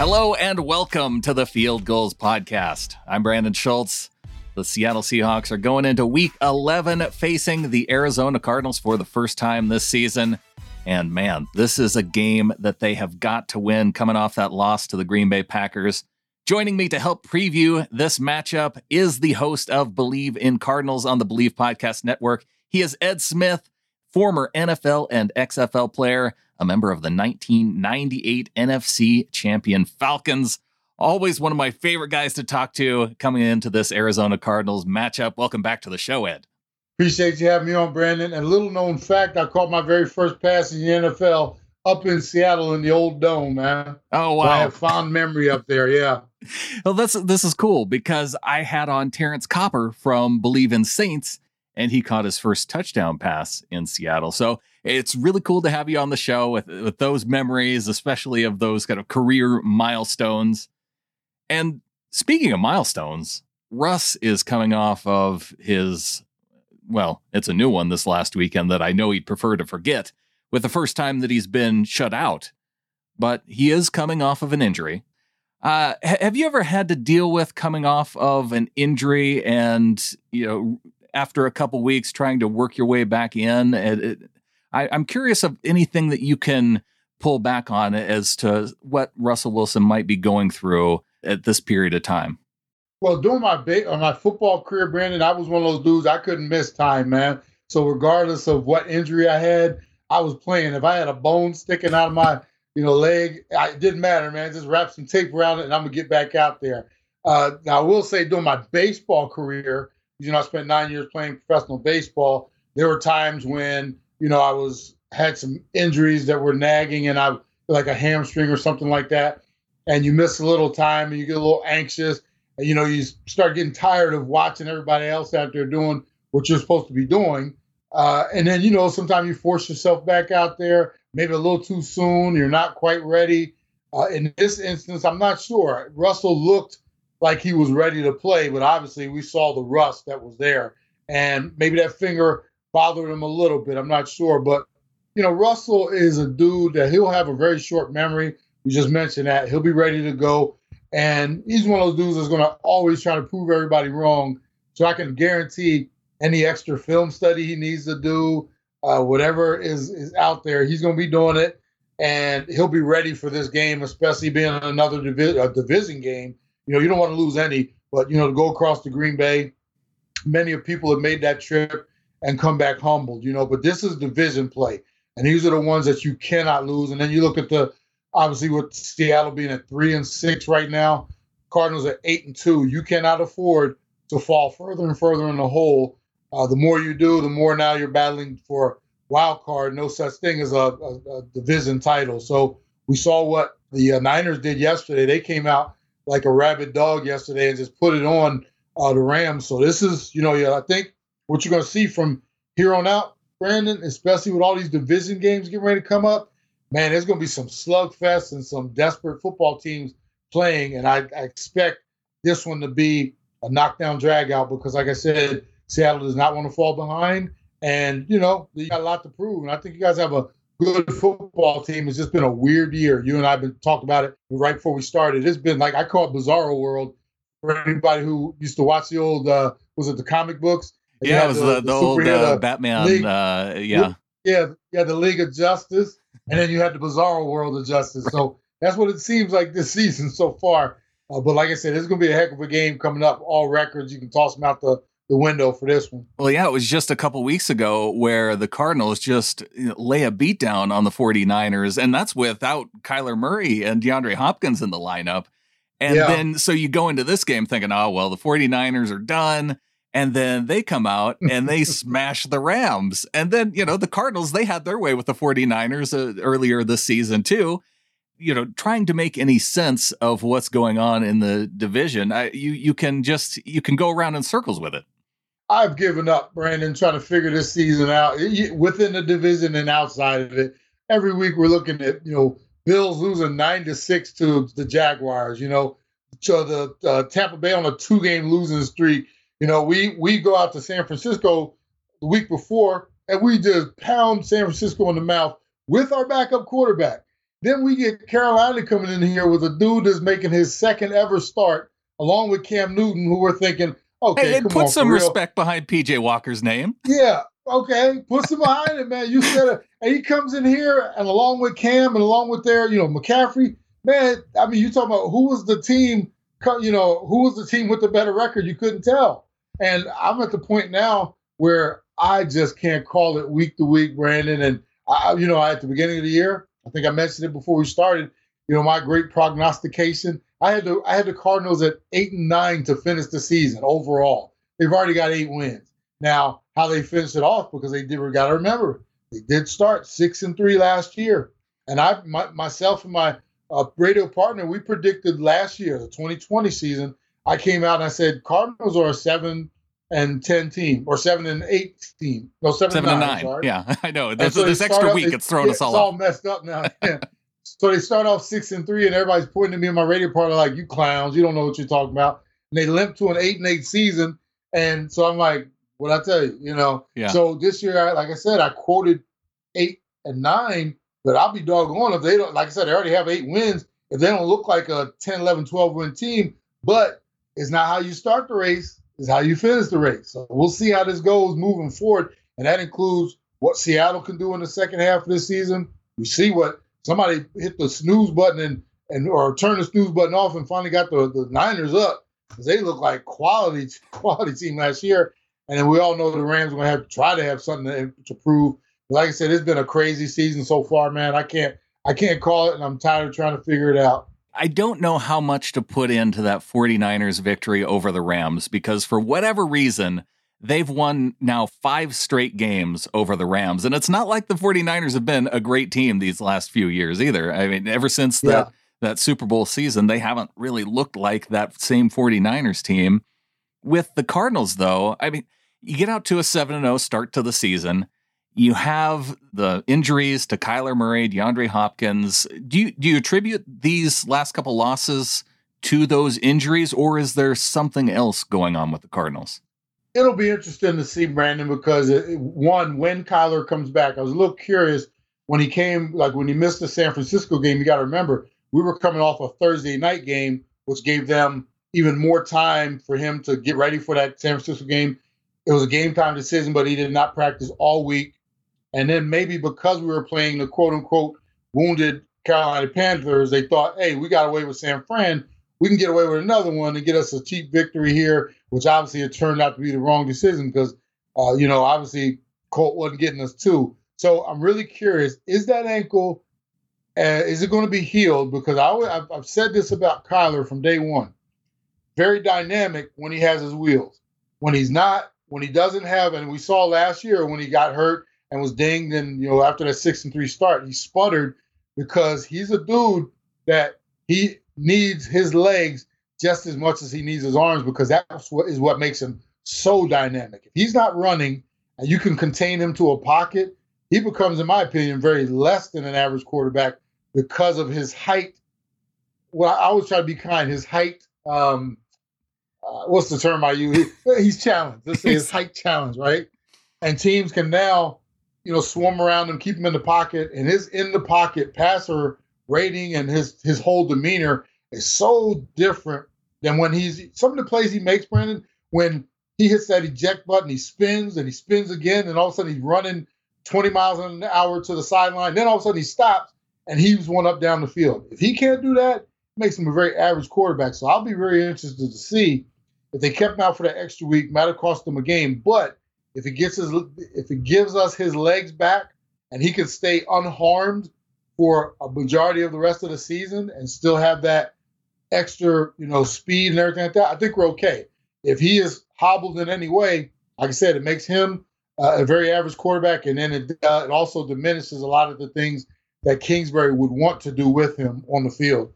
Hello and welcome to the Field Gulls Podcast. I'm Brandon Schultz. The Seattle Seahawks are going into week 11 facing the Arizona Cardinals for the first time this season. And man, this is a game that they have got to win coming off that loss to the Green Bay Packers. Joining me to help preview this matchup is the host of Believe in Cardinals on the Believe Podcast Network. He is Ed Smith, former NFL and XFL player, a member of the 1998 NFC champion Falcons. Always one of my favorite guys to talk to coming into this Arizona Cardinals matchup. Welcome back to the show, Ed. Appreciate you having me on, Brandon. And little known fact, I caught my very first pass in the NFL up in Seattle in the old dome, man. Oh wow. So I have fond memory up there, yeah. well, this this is cool because I had on Terrence Copper from Believe in Saints, and he caught his first touchdown pass in Seattle. So it's really cool to have you on the show with, with those memories, especially of those kind of career milestones. And speaking of milestones, Russ is coming off of his well, it's a new one this last weekend that I know he'd prefer to forget with the first time that he's been shut out. But he is coming off of an injury. Uh, have you ever had to deal with coming off of an injury and, you know, after a couple weeks trying to work your way back in? It, it, I, I'm curious of anything that you can pull back on as to what Russell Wilson might be going through at this period of time. Well, during my ba- my football career, Brandon, I was one of those dudes I couldn't miss time, man. So regardless of what injury I had, I was playing. If I had a bone sticking out of my you know leg, I, it didn't matter, man. Just wrap some tape around it, and I'm gonna get back out there. Uh, now, I will say, during my baseball career, you know, I spent nine years playing professional baseball. There were times when you know I was had some injuries that were nagging, and I like a hamstring or something like that, and you miss a little time, and you get a little anxious and you know, you start getting tired of watching everybody else out there doing what you're supposed to be doing. Uh, and then, you know, sometimes you force yourself back out there, maybe a little too soon. You're not quite ready. Uh, in this instance, I'm not sure. Russell looked like he was ready to play, but obviously we saw the rust that was there. And maybe that finger bothered him a little bit. I'm not sure. But, you know, Russell is a dude that he'll have a very short memory. You just mentioned that. He'll be ready to go. And he's one of those dudes that's going to always try to prove everybody wrong. So I can guarantee any extra film study he needs to do, uh, whatever is is out there, he's going to be doing it, and he'll be ready for this game, especially being another divi- division game. You know, you don't want to lose any, but you know, to go across to Green Bay, many of people have made that trip and come back humbled. You know, but this is division play, and these are the ones that you cannot lose. And then you look at the obviously with Seattle being at three and six right now, Cardinals at eight and two. You cannot afford to fall further and further in the hole. Uh, the more you do, the more now you're battling for wild card. No such thing as a, a, a division title. So we saw what the uh, Niners did yesterday. They came out like a rabid dog yesterday and just put it on uh, the Rams. So this is, you know, yeah, I think what you're going to see from here on out, Brandon, especially with all these division games getting ready to come up, man, there's going to be some slugfest and some desperate football teams playing, and I, I expect this one to be a knockdown drag out because, like I said, Seattle does not want to fall behind, and you know you got a lot to prove, and I think you guys have a good football team. It's just been a weird year. You and I have been talking about it right before we started. It's been like I call it Bizarro World for anybody who used to watch the old uh, was it the comic books? Yeah, it was the, the, the old uh, Batman. League, uh, yeah, yeah, yeah, the League of Justice and then you had the bizarre world of justice. So that's what it seems like this season so far. Uh, but like I said, it's going to be a heck of a game coming up. All records, you can toss them out the, the window for this one. Well, yeah, it was just a couple weeks ago where the Cardinals just lay a beatdown on the 49ers, and that's without Kyler Murray and DeAndre Hopkins in the lineup. And yeah. then so you go into this game thinking, oh, well, the 49ers are done. And then they come out and they smash the Rams. And then, you know, the Cardinals, they had their way with the 49ers uh, earlier this season, too. You know, trying to make any sense of what's going on in the division, I, you you can just you can go around in circles with it. I've given up, Brandon, trying to figure this season out within the division and outside of it. Every week we're looking at you know Bills losing nine to six to the Jaguars. You know, to the uh, Tampa Bay on a two game losing streak you know, we we go out to San Francisco the week before and we just pound San Francisco in the mouth with our backup quarterback. Then we get Carolina coming in here with a dude that's making his second ever start, along with Cam Newton, who we're thinking, okay, hey, put on, some respect behind PJ Walker's name. Yeah, okay, put some behind it, man. You said it, and he comes in here, and along with Cam, and along with their, you know, McCaffrey, man. I mean, you talking about who was the team? You know, who was the team with the better record? You couldn't tell. And I'm at the point now where I just can't call it week to week, Brandon. And I, you know, at the beginning of the year, I think I mentioned it before we started. You know, my great prognostication. I had the I had the Cardinals at eight and nine to finish the season overall. They've already got eight wins. Now, how they finish it off because they did. We got to remember they did start six and three last year, and I my, myself and my uh, radio partner we predicted last year the 2020 season. I came out and I said Cardinals are a seven and 10 team or 7 and 8 team. No, 7, seven and 9. 9. Yeah, I know. This, so this extra week, it's thrown us all It's all messed up now. so they start off 6 and 3, and everybody's pointing at me in my radio partner like, you clowns, you don't know what you're talking about. And they limp to an 8 and 8 season. And so I'm like, what I tell you, you know? Yeah. So this year, like I said, I quoted 8 and 9, but I'll be doggone if they don't, like I said, they already have eight wins. If they don't look like a 10, 11, 12 win team, but it's not how you start the race it's how you finish the race. So we'll see how this goes moving forward. And that includes what Seattle can do in the second half of this season. We see what somebody hit the snooze button and, and or turn the snooze button off and finally got the, the Niners up because they look like quality quality team last year. And then we all know the Rams are going to have to try to have something to, to prove. But like I said, it's been a crazy season so far, man. I can't I can't call it, and I'm tired of trying to figure it out. I don't know how much to put into that 49ers victory over the Rams because for whatever reason, they've won now five straight games over the Rams. And it's not like the 49ers have been a great team these last few years either. I mean, ever since yeah. that, that Super Bowl season, they haven't really looked like that same 49ers team. With the Cardinals, though, I mean, you get out to a 7 0 start to the season you have the injuries to Kyler Murray, DeAndre Hopkins. Do you do you attribute these last couple losses to those injuries, or is there something else going on with the Cardinals? It'll be interesting to see Brandon because it, one, when Kyler comes back, I was a little curious when he came, like when he missed the San Francisco game. You got to remember we were coming off a Thursday night game, which gave them even more time for him to get ready for that San Francisco game. It was a game time decision, but he did not practice all week. And then maybe because we were playing the quote unquote wounded Carolina Panthers, they thought, hey, we got away with San Fran. We can get away with another one and get us a cheap victory here, which obviously it turned out to be the wrong decision because, uh, you know, obviously Colt wasn't getting us two. So I'm really curious: is that ankle, uh, is it going to be healed? Because I, I've, I've said this about Kyler from day one. Very dynamic when he has his wheels. When he's not, when he doesn't have, and we saw last year when he got hurt and was dinged. And you know, after that six and three start, he sputtered because he's a dude that he needs his legs just as much as he needs his arms because that's what is what makes him so dynamic. If he's not running and you can contain him to a pocket, he becomes, in my opinion, very less than an average quarterback because of his height. Well, I always try to be kind. His height, um, uh, what's the term I use? He, he's challenged. Let's say his height challenge, right? And teams can now you know, swarm around him, keep him in the pocket, and his in the pocket passer rating and his his whole demeanor is so different than when he's some of the plays he makes, Brandon, when he hits that eject button, he spins and he spins again, and all of a sudden he's running 20 miles an hour to the sideline. Then all of a sudden he stops and he's one up down the field. If he can't do that, makes him a very average quarterback. So I'll be very interested to see if they kept him out for that extra week, might have cost them a game. But if it gets his, if it gives us his legs back, and he can stay unharmed for a majority of the rest of the season and still have that extra, you know, speed and everything like that, I think we're okay. If he is hobbled in any way, like I said, it makes him uh, a very average quarterback, and then it, uh, it also diminishes a lot of the things that Kingsbury would want to do with him on the field.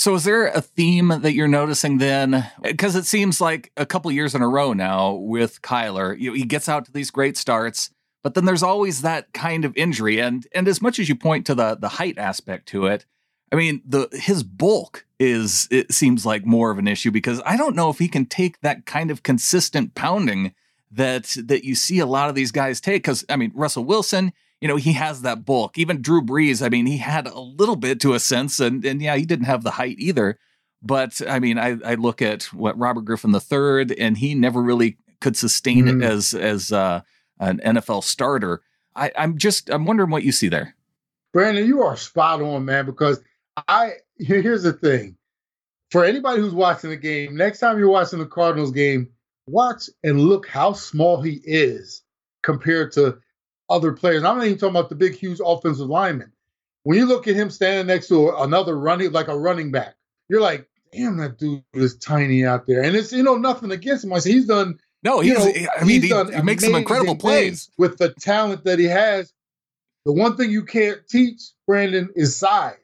So, is there a theme that you're noticing then? Because it seems like a couple years in a row now with Kyler, you he gets out to these great starts, but then there's always that kind of injury. And and as much as you point to the the height aspect to it, I mean, the his bulk is it seems like more of an issue because I don't know if he can take that kind of consistent pounding that that you see a lot of these guys take. Because I mean, Russell Wilson, you know, he has that bulk. Even Drew Brees, I mean, he had a little bit to a sense, and and yeah, he didn't have the height either. But I mean, I, I look at what Robert Griffin III, and he never really could sustain mm. it as as uh, an NFL starter. I, I'm just I'm wondering what you see there. Brandon, you are spot on, man. Because I here's the thing: for anybody who's watching the game, next time you're watching the Cardinals game, watch and look how small he is compared to other players. I'm not even talking about the big, huge offensive lineman. When you look at him standing next to another running, like a running back, you're like, damn, that dude is tiny out there. And it's, you know, nothing against him. I say he's done. No, he's, know, I mean, he, he makes some incredible plays with the talent that he has. The one thing you can't teach, Brandon, is size.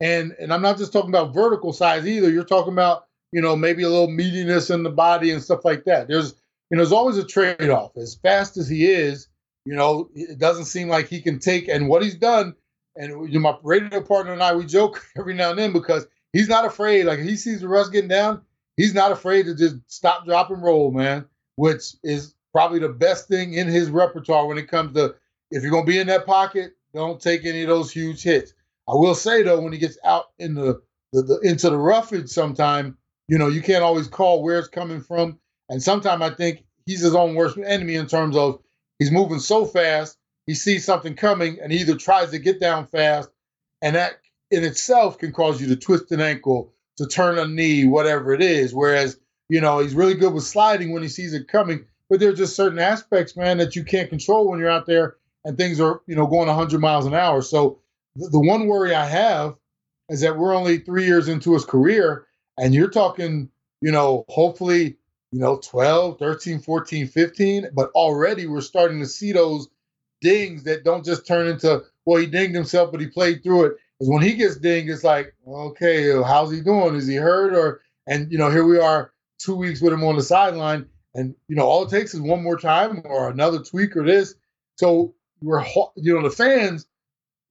And and I'm not just talking about vertical size either. You're talking about, you know, maybe a little meatiness in the body and stuff like that. There's, you know, there's always a trade-off. As fast as he is, you know, it doesn't seem like he can take and what he's done. And my radio partner and I, we joke every now and then because he's not afraid. Like he sees the getting down, he's not afraid to just stop, drop, and roll, man. Which is probably the best thing in his repertoire when it comes to if you're gonna be in that pocket, don't take any of those huge hits. I will say though, when he gets out in the, the, the into the roughage, sometime you know you can't always call where it's coming from, and sometimes I think he's his own worst enemy in terms of He's moving so fast, he sees something coming and he either tries to get down fast, and that in itself can cause you to twist an ankle, to turn a knee, whatever it is. Whereas, you know, he's really good with sliding when he sees it coming. But there's just certain aspects, man, that you can't control when you're out there and things are, you know, going 100 miles an hour. So the, the one worry I have is that we're only three years into his career, and you're talking, you know, hopefully you know, 12, 13, 14, 15. But already we're starting to see those dings that don't just turn into, well, he dinged himself, but he played through it. Because when he gets dinged, it's like, okay, how's he doing? Is he hurt? Or, and, you know, here we are two weeks with him on the sideline. And, you know, all it takes is one more time or another tweak or this. So we're, you know, the fans,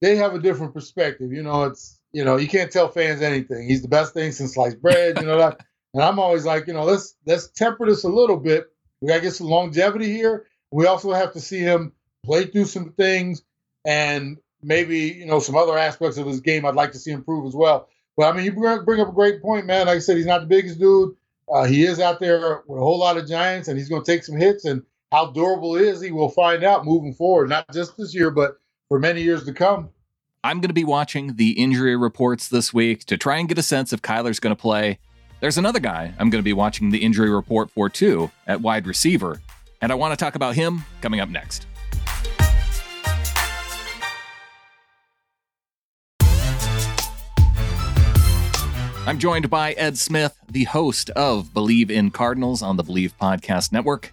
they have a different perspective. You know, it's, you know, you can't tell fans anything. He's the best thing since sliced bread, you know, that. And I'm always like, you know, let's let's temper this a little bit. We gotta get some longevity here. We also have to see him play through some things and maybe you know some other aspects of his game I'd like to see improve as well. But I mean, you bring up a great point, man. Like I said, he's not the biggest dude. Uh, he is out there with a whole lot of giants, and he's going to take some hits. And how durable is he? We'll find out moving forward, not just this year, but for many years to come. I'm going to be watching the injury reports this week to try and get a sense if Kyler's going to play. There's another guy I'm going to be watching the injury report for too at wide receiver, and I want to talk about him coming up next. I'm joined by Ed Smith, the host of Believe in Cardinals on the Believe Podcast Network.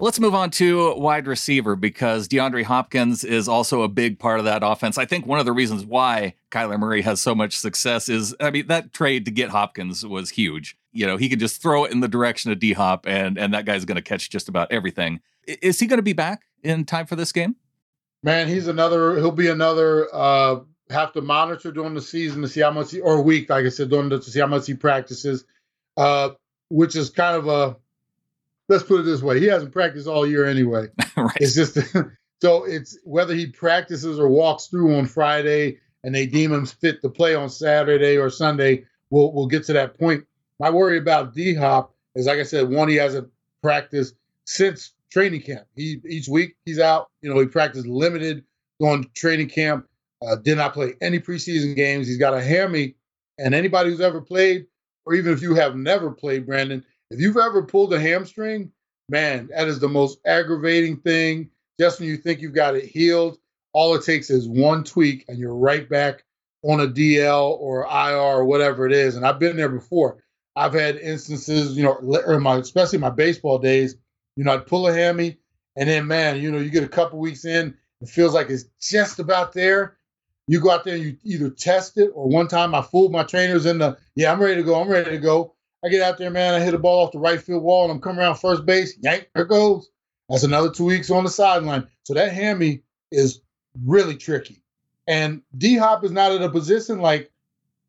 Let's move on to wide receiver because DeAndre Hopkins is also a big part of that offense. I think one of the reasons why Kyler Murray has so much success is, I mean, that trade to get Hopkins was huge. You know, he could just throw it in the direction of D Hop, and and that guy's going to catch just about everything. Is he going to be back in time for this game? Man, he's another. He'll be another. uh Have to monitor during the season to see how much, he, or week, like I said, during the, to see how much he practices. Uh, which is kind of a let's put it this way: he hasn't practiced all year anyway. right. It's just so it's whether he practices or walks through on Friday and they deem him fit to play on Saturday or Sunday. We'll we'll get to that point. My worry about D Hop is, like I said, one he hasn't practiced since training camp. He each week he's out. You know, he practiced limited on training camp. Uh, did not play any preseason games. He's got a hammy, and anybody who's ever played, or even if you have never played, Brandon, if you've ever pulled a hamstring, man, that is the most aggravating thing. Just when you think you've got it healed, all it takes is one tweak and you're right back on a DL or IR or whatever it is. And I've been there before. I've had instances, you know, my especially my baseball days, you know, I'd pull a hammy and then man, you know, you get a couple weeks in, it feels like it's just about there. You go out there and you either test it or one time I fooled my trainers in the, yeah, I'm ready to go, I'm ready to go. I get out there, man. I hit a ball off the right field wall, and I'm coming around first base. Yank, there goes. That's another two weeks on the sideline. So that hammy is really tricky. And D Hop is not in a position like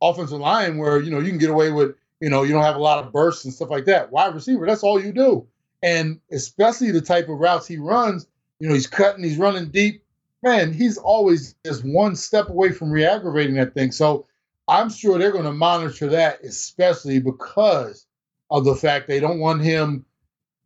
offensive line where you know you can get away with you know you don't have a lot of bursts and stuff like that. Wide receiver, that's all you do. And especially the type of routes he runs, you know, he's cutting, he's running deep. man, he's always just one step away from re-aggravating that thing. So I'm sure they're going to monitor that, especially because of the fact they don't want him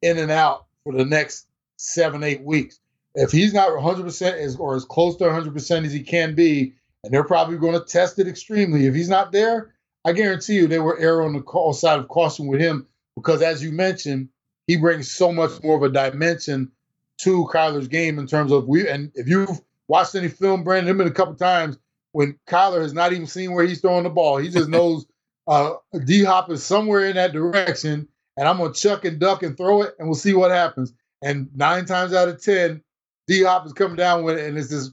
in and out for the next seven, eight weeks. If he's not 100% as, or as close to 100% as he can be, and they're probably going to test it extremely. If he's not there, I guarantee you they will err on the call side of caution with him because, as you mentioned, he brings so much more of a dimension to Kyler's game in terms of we. And if you've watched any film, Brandon, him been a couple times when Kyler has not even seen where he's throwing the ball. He just knows uh, D Hop is somewhere in that direction, and I'm gonna chuck and duck and throw it, and we'll see what happens. And nine times out of ten, D Hop is coming down with it, and it's this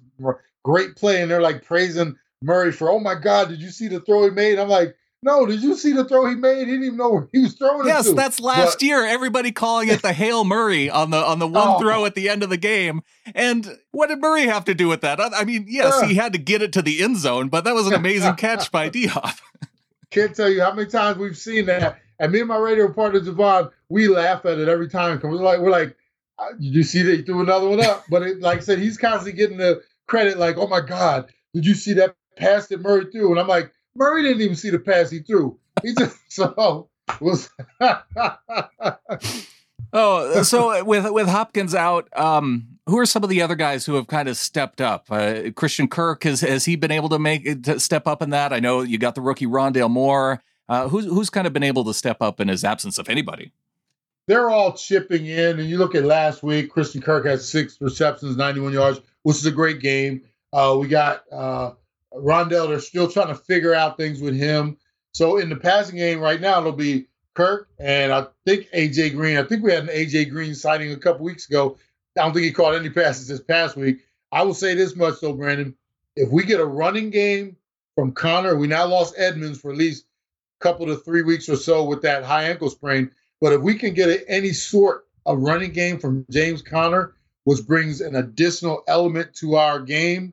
great play, and they're like praising Murray for, oh my God, did you see the throw he made? I'm like, no, did you see the throw he made? He didn't even know where he was throwing yes, it. Yes, that's last but, year. Everybody calling it the Hail Murray on the on the one oh. throw at the end of the game. And what did Murray have to do with that? I mean, yes, he had to get it to the end zone, but that was an amazing catch by D Hop. Can't tell you how many times we've seen that. And me and my radio partner Javon, we laugh at it every time because we're like, we're like, uh, did you see that he threw another one up? But it, like I said, he's constantly getting the credit. Like, oh my God, did you see that pass that Murray threw? And I'm like, Murray didn't even see the pass he threw. He just so was. oh, so with with Hopkins out, um, who are some of the other guys who have kind of stepped up? Uh, Christian Kirk has has he been able to make to step up in that? I know you got the rookie Rondale Moore. Uh, who's who's kind of been able to step up in his absence, if anybody? They're all chipping in, and you look at last week. Christian Kirk had six receptions, ninety-one yards, which is a great game. Uh, we got Rondale. They're still trying to figure out things with him. So in the passing game right now, it'll be Kirk and I think AJ Green. I think we had an AJ Green sighting a couple weeks ago. I don't think he caught any passes this past week. I will say this much though, Brandon. If we get a running game from Conner, we now lost Edmonds for at least a couple to three weeks or so with that high ankle sprain. But if we can get any sort of running game from James Conner, which brings an additional element to our game,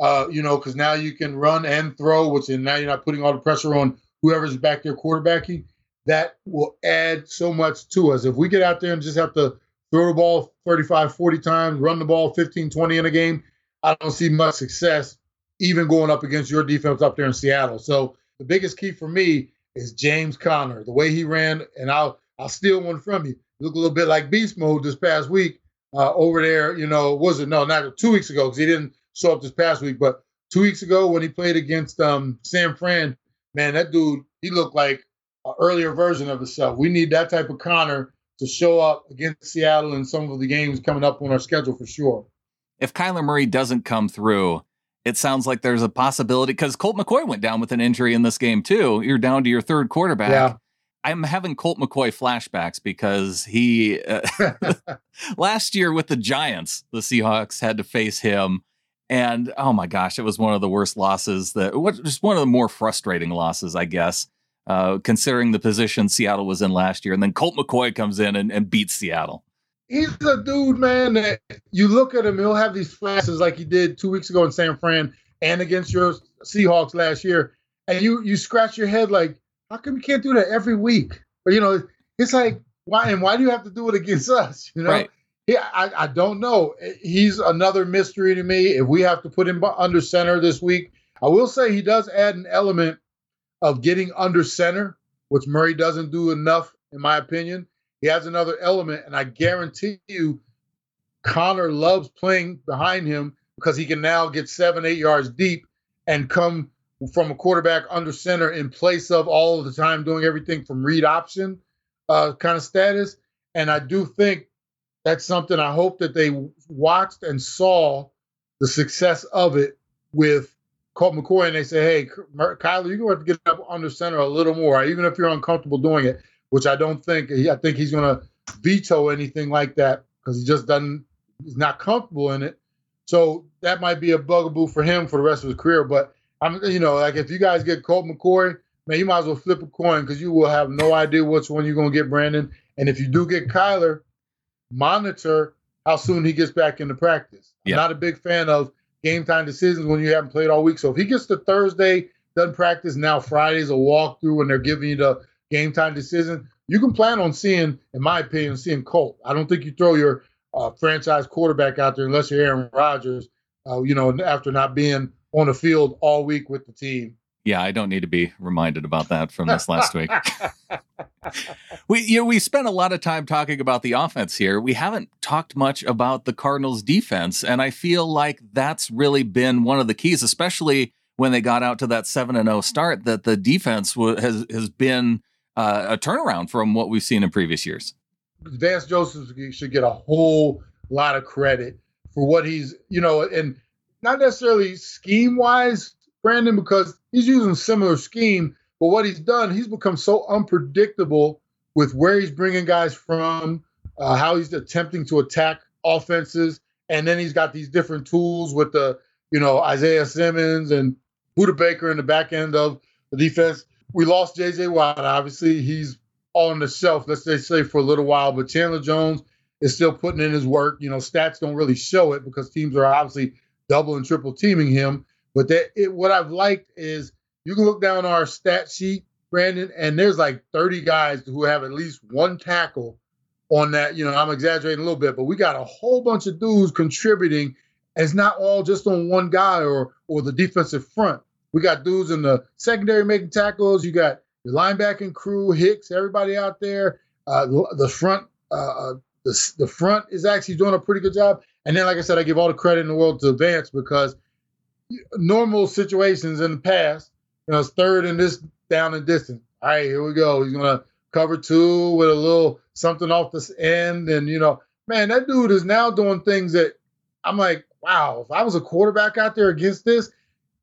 uh, you know, because now you can run and throw, which and now you're not putting all the pressure on whoever's back there quarterbacking, that will add so much to us. If we get out there and just have to throw the ball 35, 40 times, run the ball 15, 20 in a game, I don't see much success even going up against your defense up there in Seattle. So the biggest key for me is James Conner, the way he ran, and I'll I'll steal one from you. Look a little bit like beast mode this past week uh, over there. You know, was it no, not two weeks ago because he didn't show up this past week, but two weeks ago when he played against um, San Fran man, that dude, he looked like an earlier version of himself. We need that type of Conner to show up against Seattle in some of the games coming up on our schedule for sure. If Kyler Murray doesn't come through, it sounds like there's a possibility because Colt McCoy went down with an injury in this game too. You're down to your third quarterback. Yeah. I'm having Colt McCoy flashbacks because he uh, last year with the Giants, the Seahawks had to face him and oh my gosh, it was one of the worst losses that what just one of the more frustrating losses, I guess, uh, considering the position Seattle was in last year. And then Colt McCoy comes in and, and beats Seattle. He's a dude, man, that you look at him, he'll have these flashes like he did two weeks ago in San Fran and against your Seahawks last year. And you you scratch your head like, how come you can't do that every week? Or you know, it's like, why and why do you have to do it against us? You know? Right. Yeah, I, I don't know. He's another mystery to me. If we have to put him under center this week, I will say he does add an element of getting under center, which Murray doesn't do enough, in my opinion. He has another element, and I guarantee you, Conner loves playing behind him because he can now get seven, eight yards deep and come from a quarterback under center in place of all of the time doing everything from read option uh, kind of status. And I do think that's something I hope that they watched and saw the success of it with Colt McCoy, and they say, "Hey, Kyler, you're going to have to get up under center a little more, even if you're uncomfortable doing it." Which I don't think. I think he's going to veto anything like that because he just doesn't. He's not comfortable in it. So that might be a bugaboo for him for the rest of his career. But I'm, you know, like if you guys get Colt McCoy, man, you might as well flip a coin because you will have no idea which one you're going to get, Brandon. And if you do get Kyler, monitor how soon he gets back into practice. I'm not a big fan of game time decisions when you haven't played all week. So if he gets to Thursday, doesn't practice now, Friday's a walkthrough and they're giving you the game time decision, you can plan on seeing, in my opinion, seeing Colt. I don't think you throw your uh, franchise quarterback out there unless you're Aaron Rodgers uh, you know, after not being on the field all week with the team. Yeah, I don't need to be reminded about that from this last week. we you know we spent a lot of time talking about the offense here. We haven't talked much about the Cardinals defense and I feel like that's really been one of the keys especially when they got out to that 7 and 0 start that the defense w- has has been uh, a turnaround from what we've seen in previous years. Vance Joseph should get a whole lot of credit for what he's, you know, and not necessarily scheme wise, Brandon, because he's using similar scheme, but what he's done, he's become so unpredictable with where he's bringing guys from, uh, how he's attempting to attack offenses, and then he's got these different tools with the, you know, Isaiah Simmons and Budda Baker in the back end of the defense. We lost J.J. Watt. Obviously, he's on the shelf. Let's just say for a little while, but Chandler Jones is still putting in his work. You know, stats don't really show it because teams are obviously double and triple teaming him. But that it, what I've liked is you can look down our stat sheet, Brandon, and there's like 30 guys who have at least one tackle on that. You know, I'm exaggerating a little bit, but we got a whole bunch of dudes contributing. It's not all just on one guy or or the defensive front. We got dudes in the secondary making tackles. You got your linebacking crew, Hicks, everybody out there. Uh, the front, uh, uh, the, the front is actually doing a pretty good job. And then, like I said, I give all the credit in the world to Vance because normal situations in the past, you know, it's third and this down and distance. All right, here we go. He's gonna cover two with a little something off this end, and you know, man, that dude is now doing things that I'm like, wow. If I was a quarterback out there against this,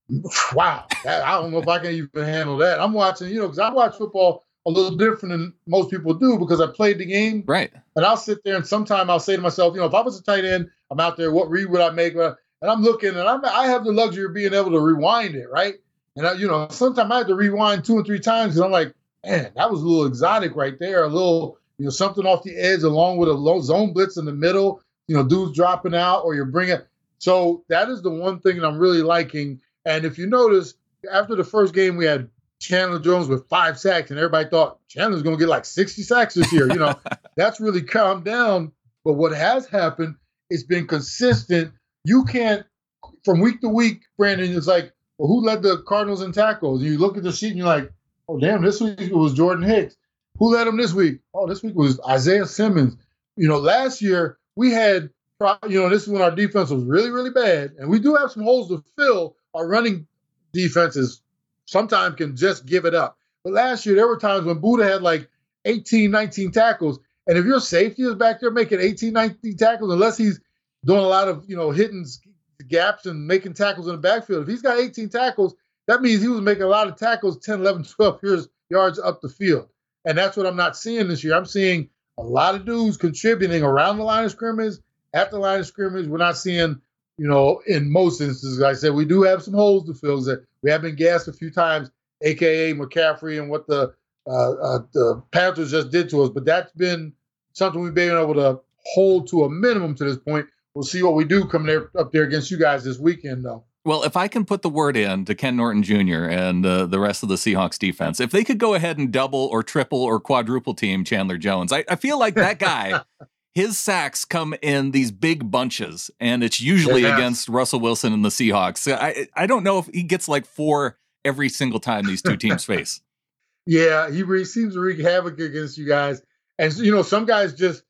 wow, that, I don't know if I can even handle that. I'm watching, you know, because I watch football a little different than most people do because I played the game. Right. And I'll sit there and sometime I'll say to myself, you know, if I was a tight end, I'm out there, what read would I make? And I'm looking and I'm, I have the luxury of being able to rewind it, right? And I, you know, sometimes I have to rewind two or three times and I'm like, man, that was a little exotic right there, a little, you know, something off the edge along with a low zone blitz in the middle, you know, dudes dropping out or you're bringing. So that is the one thing that I'm really liking. And if you notice, after the first game, we had Chandler Jones with five sacks, and everybody thought Chandler's going to get like 60 sacks this year. You know, that's really calmed down. But what has happened, it's been consistent you can't from week to week, Brandon, it's like, well, who led the Cardinals in tackles? And you look at the sheet and you're like, oh damn, this week it was Jordan Hicks. Who led him this week? Oh, this week was Isaiah Simmons. You know, last year we had you know, this is when our defense was really, really bad. And we do have some holes to fill. Our running defenses sometimes can just give it up. But last year, there were times when Budda had like 18, 19 tackles. And if your safety is back there making 18, 19 tackles, unless he's doing a lot of you know hitting gaps and making tackles in the backfield. If he's got 18 tackles, that means he was making a lot of tackles 10, 11, 12 years, yards up the field. And that's what I'm not seeing this year. I'm seeing a lot of dudes contributing around the line of scrimmage, at the line of scrimmage. We're not seeing, you know, in most instances, like I said, we do have some holes to fill. We have been gassed a few times, aka McCaffrey and what the uh, uh, the Panthers just did to us. But that's been something we've been able to hold to a minimum to this point we'll see what we do coming there, up there against you guys this weekend, though. Well, if I can put the word in to Ken Norton Jr. and uh, the rest of the Seahawks defense, if they could go ahead and double or triple or quadruple team Chandler Jones, I, I feel like that guy, his sacks come in these big bunches, and it's usually yeah. against Russell Wilson and the Seahawks. I I don't know if he gets like four every single time these two teams face. Yeah, he seems to wreak havoc against you guys, and you know some guys just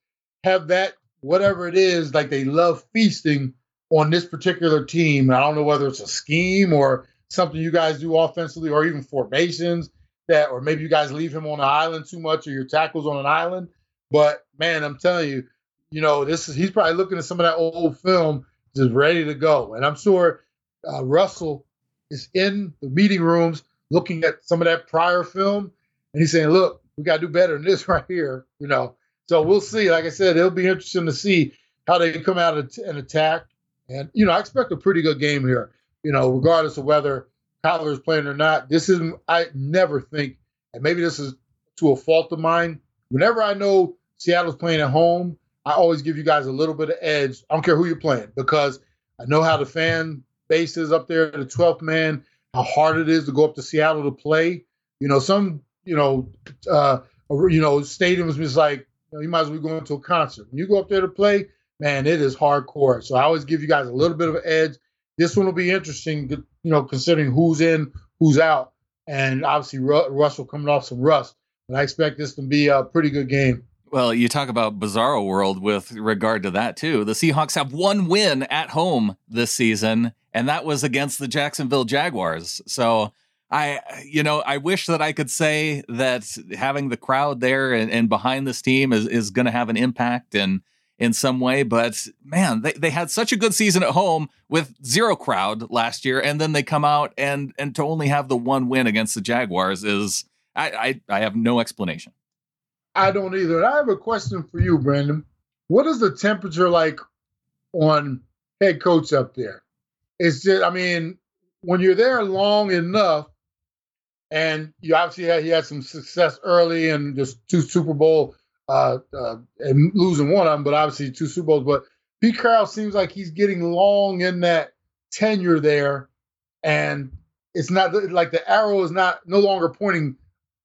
have that whatever it is, like they love feasting on this particular team. I don't know whether it's a scheme or something you guys do offensively or even formations that, or maybe you guys leave him on an island too much or your tackles on an island. But man, I'm telling you, you know, this is he's probably looking at some of that old film, just ready to go. And I'm sure uh, Russell is in the meeting rooms looking at some of that prior film, and he's saying, "Look, we got to do better than this right here," you know. So we'll see. Like I said, it'll be interesting to see how they come out and attack. And you know, I expect a pretty good game here. You know, regardless of whether Kyler is playing or not. This is I never think, and maybe this is to a fault of mine. Whenever I know Seattle's playing at home, I always give you guys a little bit of edge. I don't care who you're playing because I know how the fan base is up there, the 12th man, how hard it is to go up to Seattle to play. You know, some you know, uh, you know, stadiums is like know, you might as well go into a concert. When you go up there to play, man, it is hardcore. So I always give you guys a little bit of an edge. this one will be interesting. You know, considering who's in, who's out, and obviously Russell coming off some rust. But I expect this to be a pretty good game. Well, you talk about bizarro world with regard to that too. The Seahawks have one win at home this season, and that was against the Jacksonville Jaguars. So I, uh, you know, I wish that I could say that having the crowd there and, and behind this team is, is going to have an impact and in some way. But man, they, they had such a good season at home with zero crowd last year, and then they come out and and to only have the one win against the Jaguars is I I, I have no explanation. I don't either. I have a question for you, Brandon. What is the temperature like on head coach up there? It's just, I mean, when you're there long enough, and you obviously had he had some success early and just two Super Bowl uh, uh, and losing one of them, but obviously two Super Bowls. But Pete Carroll seems like he's getting long in that tenure there, and it's not like the arrow is not no longer pointing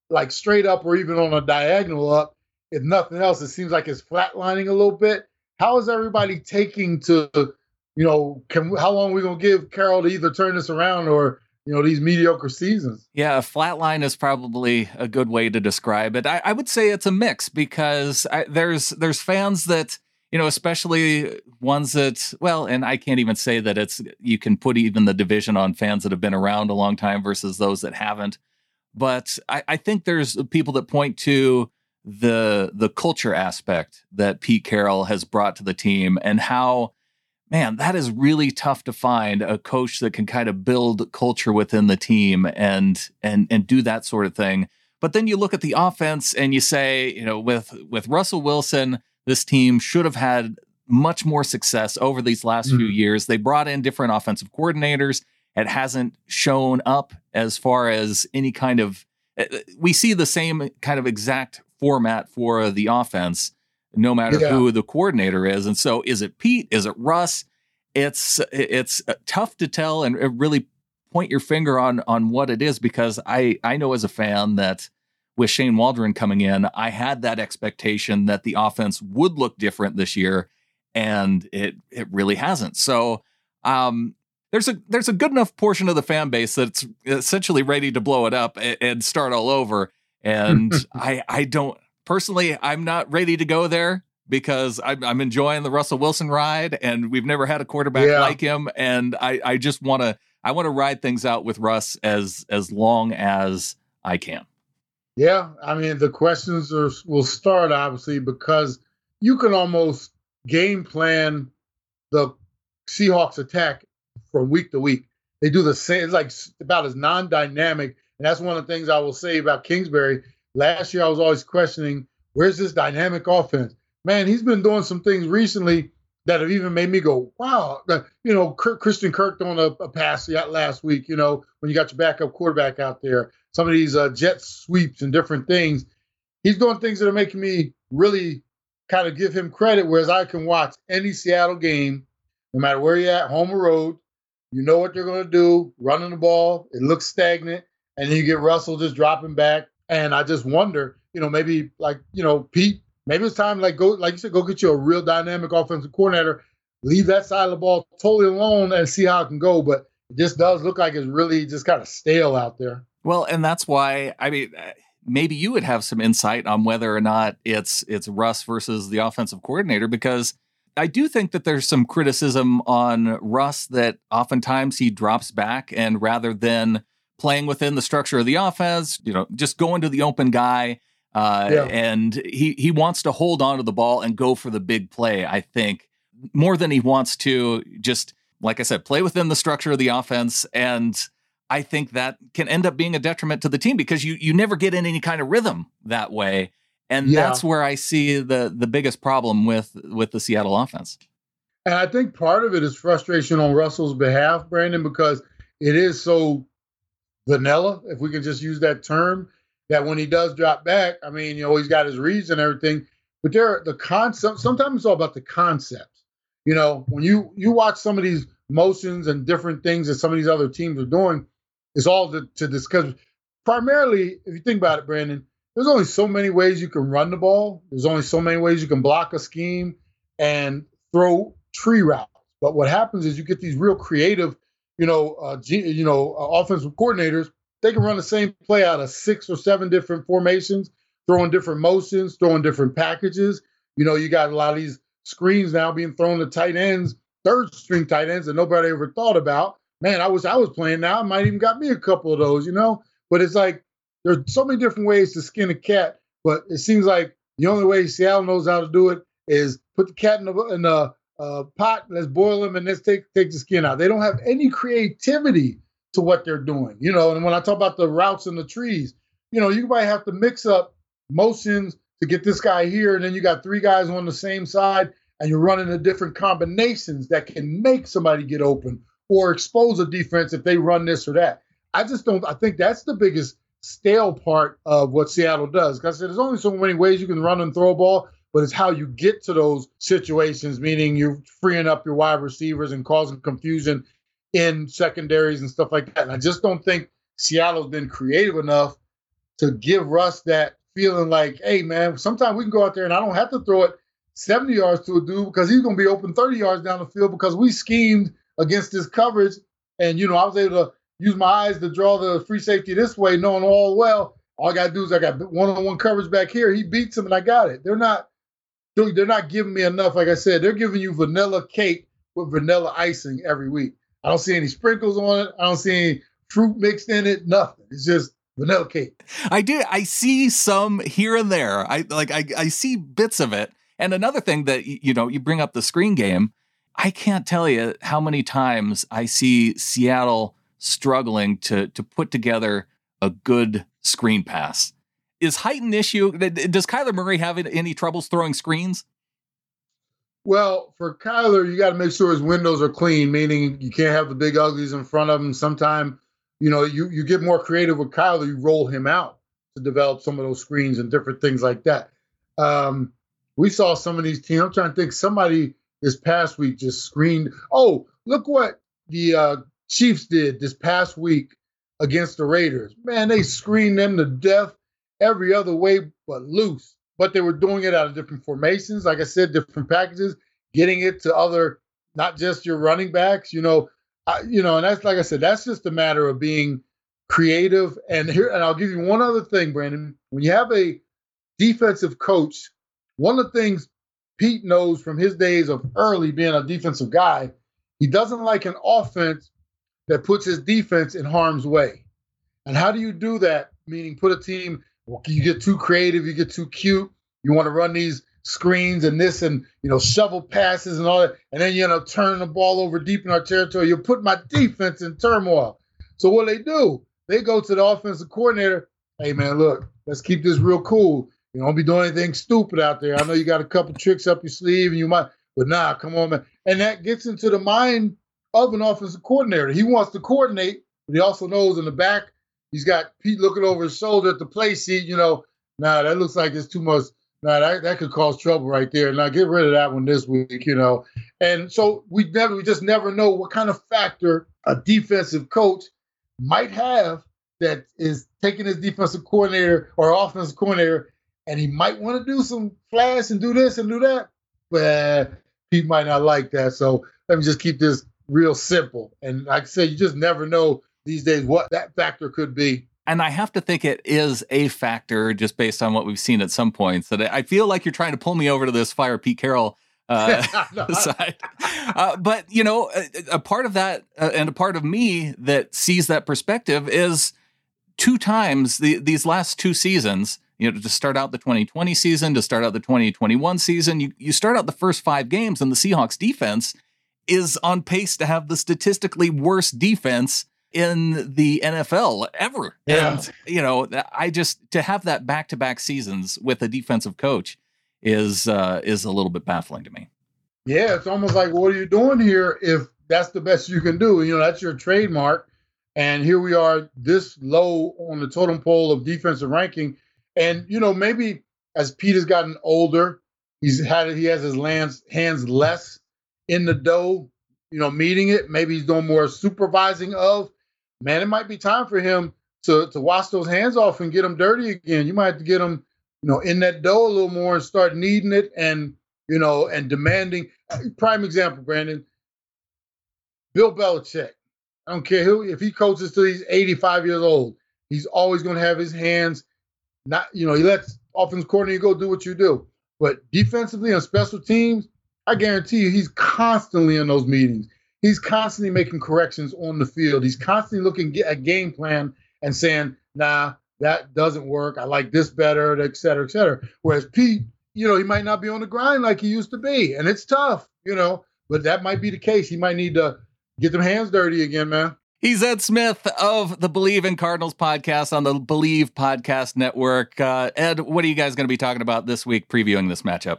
like straight up or even on a diagonal up. If nothing else, it seems like it's flatlining a little bit. How is everybody taking to, you know, can how long are we gonna give Carroll to either turn this around or you know these mediocre seasons? Yeah, a flatline is probably a good way to describe it. I, I would say it's a mix because I, there's there's fans that you know, especially ones that, well, and I can't even say that it's, you can put even the division on fans that have been around a long time versus those that haven't. But I, I think there's people that point to the the culture aspect that Pete Carroll has brought to the team and how man that is really tough to find a coach that can kind of build culture within the team and and and do that sort of thing but then you look at the offense and you say you know with with Russell Wilson this team should have had much more success over these last mm-hmm. few years they brought in different offensive coordinators it hasn't shown up as far as any kind of. Eh, eh, we see the same kind of exact format for the offense, no matter yeah. who the coordinator is. And so, is it Pete? Is it Russ? It's it's uh, tough to tell and really point your finger on on what it is because I I know as a fan that with Shane Waldron coming in, I had that expectation that the offense would look different this year, and it it really hasn't. So um, there's a there's a good enough portion of the fan base that's essentially ready to blow it up and, and start all over. And I I don't personally I'm not ready to go there because I'm, I'm enjoying the Russell Wilson ride, and we've never had a quarterback yeah. like him. And I I just want to I want to ride things out with Russ as as long as I can. Yeah, I mean the questions are, will start obviously because you can almost game plan the Seahawks attack from week to week. They do the same. It's like about as non-dynamic, and that's one of the things I will say about Kingsbury. Last year, I was always questioning where's this dynamic offense. Man, he's been doing some things recently that have even made me go, wow. You know, Christian Kirk throwing a, a pass last week. You know, when you got your backup quarterback out there, some of these uh, jet sweeps and different things. He's doing things that are making me really kind of give him credit. Whereas I can watch any Seattle game, no matter where you're at, home or road, you know what they're going to do, running the ball. It looks stagnant. And then you get Russell just dropping back. And I just wonder, you know, maybe like, you know, Pete, maybe it's time like go, like you said, go get you a real dynamic offensive coordinator, leave that side of the ball totally alone and see how it can go. But it just does look like it's really just kind of stale out there. Well, and that's why I mean uh, maybe you would have some insight on whether or not it's it's Russ versus the offensive coordinator because I do think that there's some criticism on Russ that oftentimes he drops back and rather than playing within the structure of the offense, you know, just going to the open guy. Uh, yeah. And he he wants to hold on to the ball and go for the big play. I think more than he wants to just like I said, play within the structure of the offense. And I think that can end up being a detriment to the team because you you never get in any kind of rhythm that way. And yeah. that's where I see the the biggest problem with with the Seattle offense. And I think part of it is frustration on Russell's behalf, Brandon, because it is so vanilla, if we can just use that term, that when he does drop back, I mean, you know, he's got his reads and everything, but there the concept sometimes it's all about the concepts. You know, when you you watch some of these motions and different things that some of these other teams are doing, it's all to, to discuss. Primarily, if you think about it, Brandon, there's only so many ways you can run the ball. There's only so many ways you can block a scheme and throw tree routes. But what happens is you get these real creative, you know, uh, you know, uh, offensive coordinators. They can run the same play out of six or seven different formations, throwing different motions, throwing different packages. You know, you got a lot of these screens now being thrown to tight ends, third string tight ends that nobody ever thought about. Man, I wish I was playing now. I might even got me a couple of those, you know. But it's like there's so many different ways to skin a cat. But it seems like the only way Seattle knows how to do it is put the cat in the in the uh, pot, let's boil them, and let's take take the skin out. They don't have any creativity to what they're doing, you know. And when I talk about the routes and the trees, you know, you might have to mix up motions to get this guy here, and then you got three guys on the same side, and you're running the different combinations that can make somebody get open or expose a defense if they run this or that. I just don't. I think that's the biggest stale part of what Seattle does because there's only so many ways you can run and throw a ball but it's how you get to those situations, meaning you're freeing up your wide receivers and causing confusion in secondaries and stuff like that. And I just don't think Seattle's been creative enough to give Russ that feeling like, hey, man, sometimes we can go out there and I don't have to throw it 70 yards to a dude because he's going to be open 30 yards down the field because we schemed against this coverage. And, you know, I was able to use my eyes to draw the free safety this way, knowing all well, all I got to do is I got one on one coverage back here. He beats him and I got it. They're not they're not giving me enough. Like I said, they're giving you vanilla cake with vanilla icing every week. I don't see any sprinkles on it. I don't see any fruit mixed in it. Nothing. It's just vanilla cake. I do. I see some here and there. I like. I, I see bits of it. And another thing that you know, you bring up the screen game. I can't tell you how many times I see Seattle struggling to to put together a good screen pass is height an issue? Does Kyler Murray have any troubles throwing screens? Well, for Kyler, you got to make sure his windows are clean, meaning you can't have the big uglies in front of him. Sometimes, you know, you, you get more creative with Kyler, you roll him out to develop some of those screens and different things like that. Um, we saw some of these teams. I'm trying to think, somebody this past week just screened. Oh, look what the uh, Chiefs did this past week against the Raiders. Man, they screened them to death every other way but loose. But they were doing it out of different formations, like I said, different packages, getting it to other, not just your running backs. You know, I, you know, and that's like I said, that's just a matter of being creative. And here, and I'll give you one other thing, Brandon. When you have a defensive coach, one of the things Pete knows from his days of early being a defensive guy, he doesn't like an offense that puts his defense in harm's way. And how do you do that? Meaning, put a team you get too creative, you get too cute, you want to run these screens and this and you know shovel passes and all that, and then you end up turning the ball over deep in our territory. You put my defense in turmoil. So what they do? They go to the offensive coordinator. Hey man, look, let's keep this real cool. You don't be doing anything stupid out there. I know you got a couple tricks up your sleeve, and you might, but nah, come on, man. And that gets into the mind of an offensive coordinator. He wants to coordinate, but he also knows in the back He's got Pete looking over his shoulder at the play seat. You know, nah, that looks like it's too much. Nah, that, that could cause trouble right there. Now get rid of that one this week, you know. And so we never, we just never know what kind of factor a defensive coach might have that is taking his defensive coordinator or offensive coordinator, and he might want to do some flash and do this and do that, but Pete might not like that. So let me just keep this real simple. And like I said, you just never know these days what that factor could be. And I have to think it is a factor just based on what we've seen at some points. That I feel like you're trying to pull me over to this fire Pete Carroll uh, side. Uh, but you know, a, a part of that uh, and a part of me that sees that perspective is two times the, these last two seasons. You know, to start out the 2020 season, to start out the 2021 season, you you start out the first five games, and the Seahawks defense is on pace to have the statistically worst defense in the NFL ever. Yeah. And, you know, I just to have that back to back seasons with a defensive coach is uh is a little bit baffling to me. Yeah, it's almost like what are you doing here if that's the best you can do? You know, that's your trademark. And here we are this low on the totem pole of defensive ranking. And, you know, maybe as Pete has gotten older, he's had he has his lands, hands less in the dough, you know, meeting it. Maybe he's doing more supervising of man, it might be time for him to to wash those hands off and get them dirty again. You might have to get them, you know, in that dough a little more and start kneading it and you know and demanding. Uh, prime example, Brandon. Bill Belichick. I don't care who, if he coaches till he's 85 years old, he's always going to have his hands. Not, you know, he lets offense coordinator go do what you do. But defensively on special teams, I guarantee you, he's constantly in those meetings. He's constantly making corrections on the field. He's constantly looking at game plan and saying, "Nah, that doesn't work. I like this better, et cetera, et cetera." Whereas Pete, you know, he might not be on the grind like he used to be, and it's tough, you know. But that might be the case. He might need to get them hands dirty again, man. He's Ed Smith of the Believe in Cardinals podcast on the Believe Podcast Network. Uh, Ed, what are you guys going to be talking about this week previewing this matchup?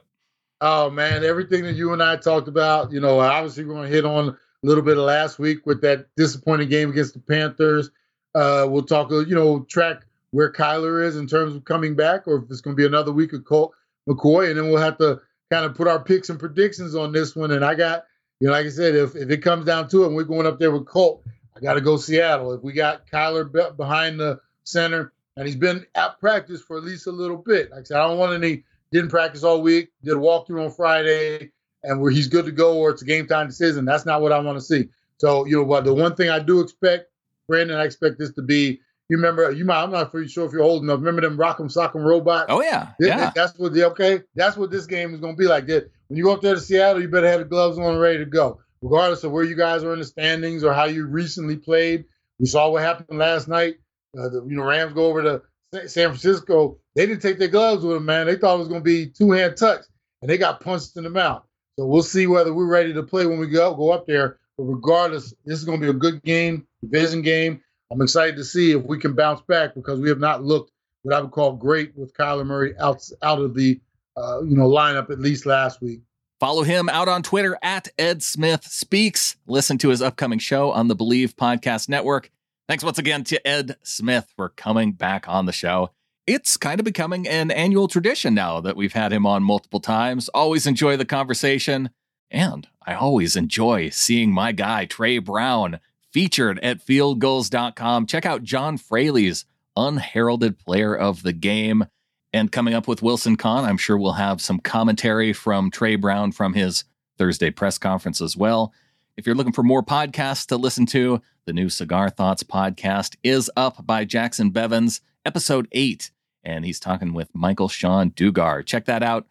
Oh man, everything that you and I talked about. You know, obviously we're going to hit on a little bit of last week with that disappointing game against the Panthers. Uh, we'll talk, you know, track where Kyler is in terms of coming back, or if it's going to be another week of Colt McCoy, and then we'll have to kind of put our picks and predictions on this one. And I got, you know, like I said, if if it comes down to it, and we're going up there with Colt, I got to go Seattle. If we got Kyler behind the center, and he's been at practice for at least a little bit, like I said, I don't want any didn't practice all week, did a walkthrough on Friday, and where he's good to go or it's a game time decision. That's not what I want to see. So, you know, but the one thing I do expect, Brandon, I expect this to be. You remember? You might. I'm not pretty sure if you're old enough. Remember them Rock'em Sock'em robots? Oh yeah, yeah. That's what the okay. That's what this game is going to be like. That when you go up there to Seattle, you better have the gloves on ready to go, regardless of where you guys are in the standings or how you recently played. We saw what happened last night. Uh, the, you know, Rams go over to San Francisco, they didn't take their gloves with them, man. They thought it was going to be two hand touch, and they got punched in the mouth. So we'll see whether we're ready to play when we go go up there. But regardless, this is going to be a good game, division game. I'm excited to see if we can bounce back because we have not looked what I would call great with Kyler Murray out out of the uh, you know lineup at least last week. Follow him out on Twitter at Ed Smith Speaks. Listen to his upcoming show on the Believe Podcast Network. Thanks once again to Ed Smith for coming back on the show. It's kind of becoming an annual tradition now that we've had him on multiple times. Always enjoy the conversation. And I always enjoy seeing my guy, Tre Brown, featured at fieldgulls.com. Check out John Fraley's unheralded player of the game. And coming up with Wilson Conn, I'm sure we'll have some commentary from Tre Brown from his Thursday press conference as well. If you're looking for more podcasts to listen to, the new Cigar Thoughts podcast is up by Jacson Bevens, episode eight, and he's talking with Michael-Shawn Dugar. Check that out.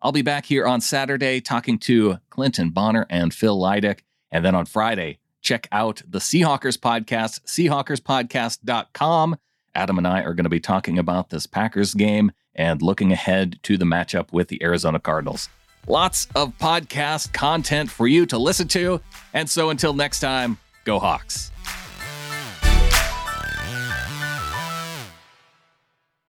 I'll be back here on Saturday talking to Clinton Bonner and Phil Leidick. And then on Friday, check out the Seahawkers podcast, seahawkerspodcast.com. Adam and I are going to be talking about this Packers game and looking ahead to the matchup with the Arizona Cardinals. Lots of podcast content for you to listen to. And so until next time, go Hawks.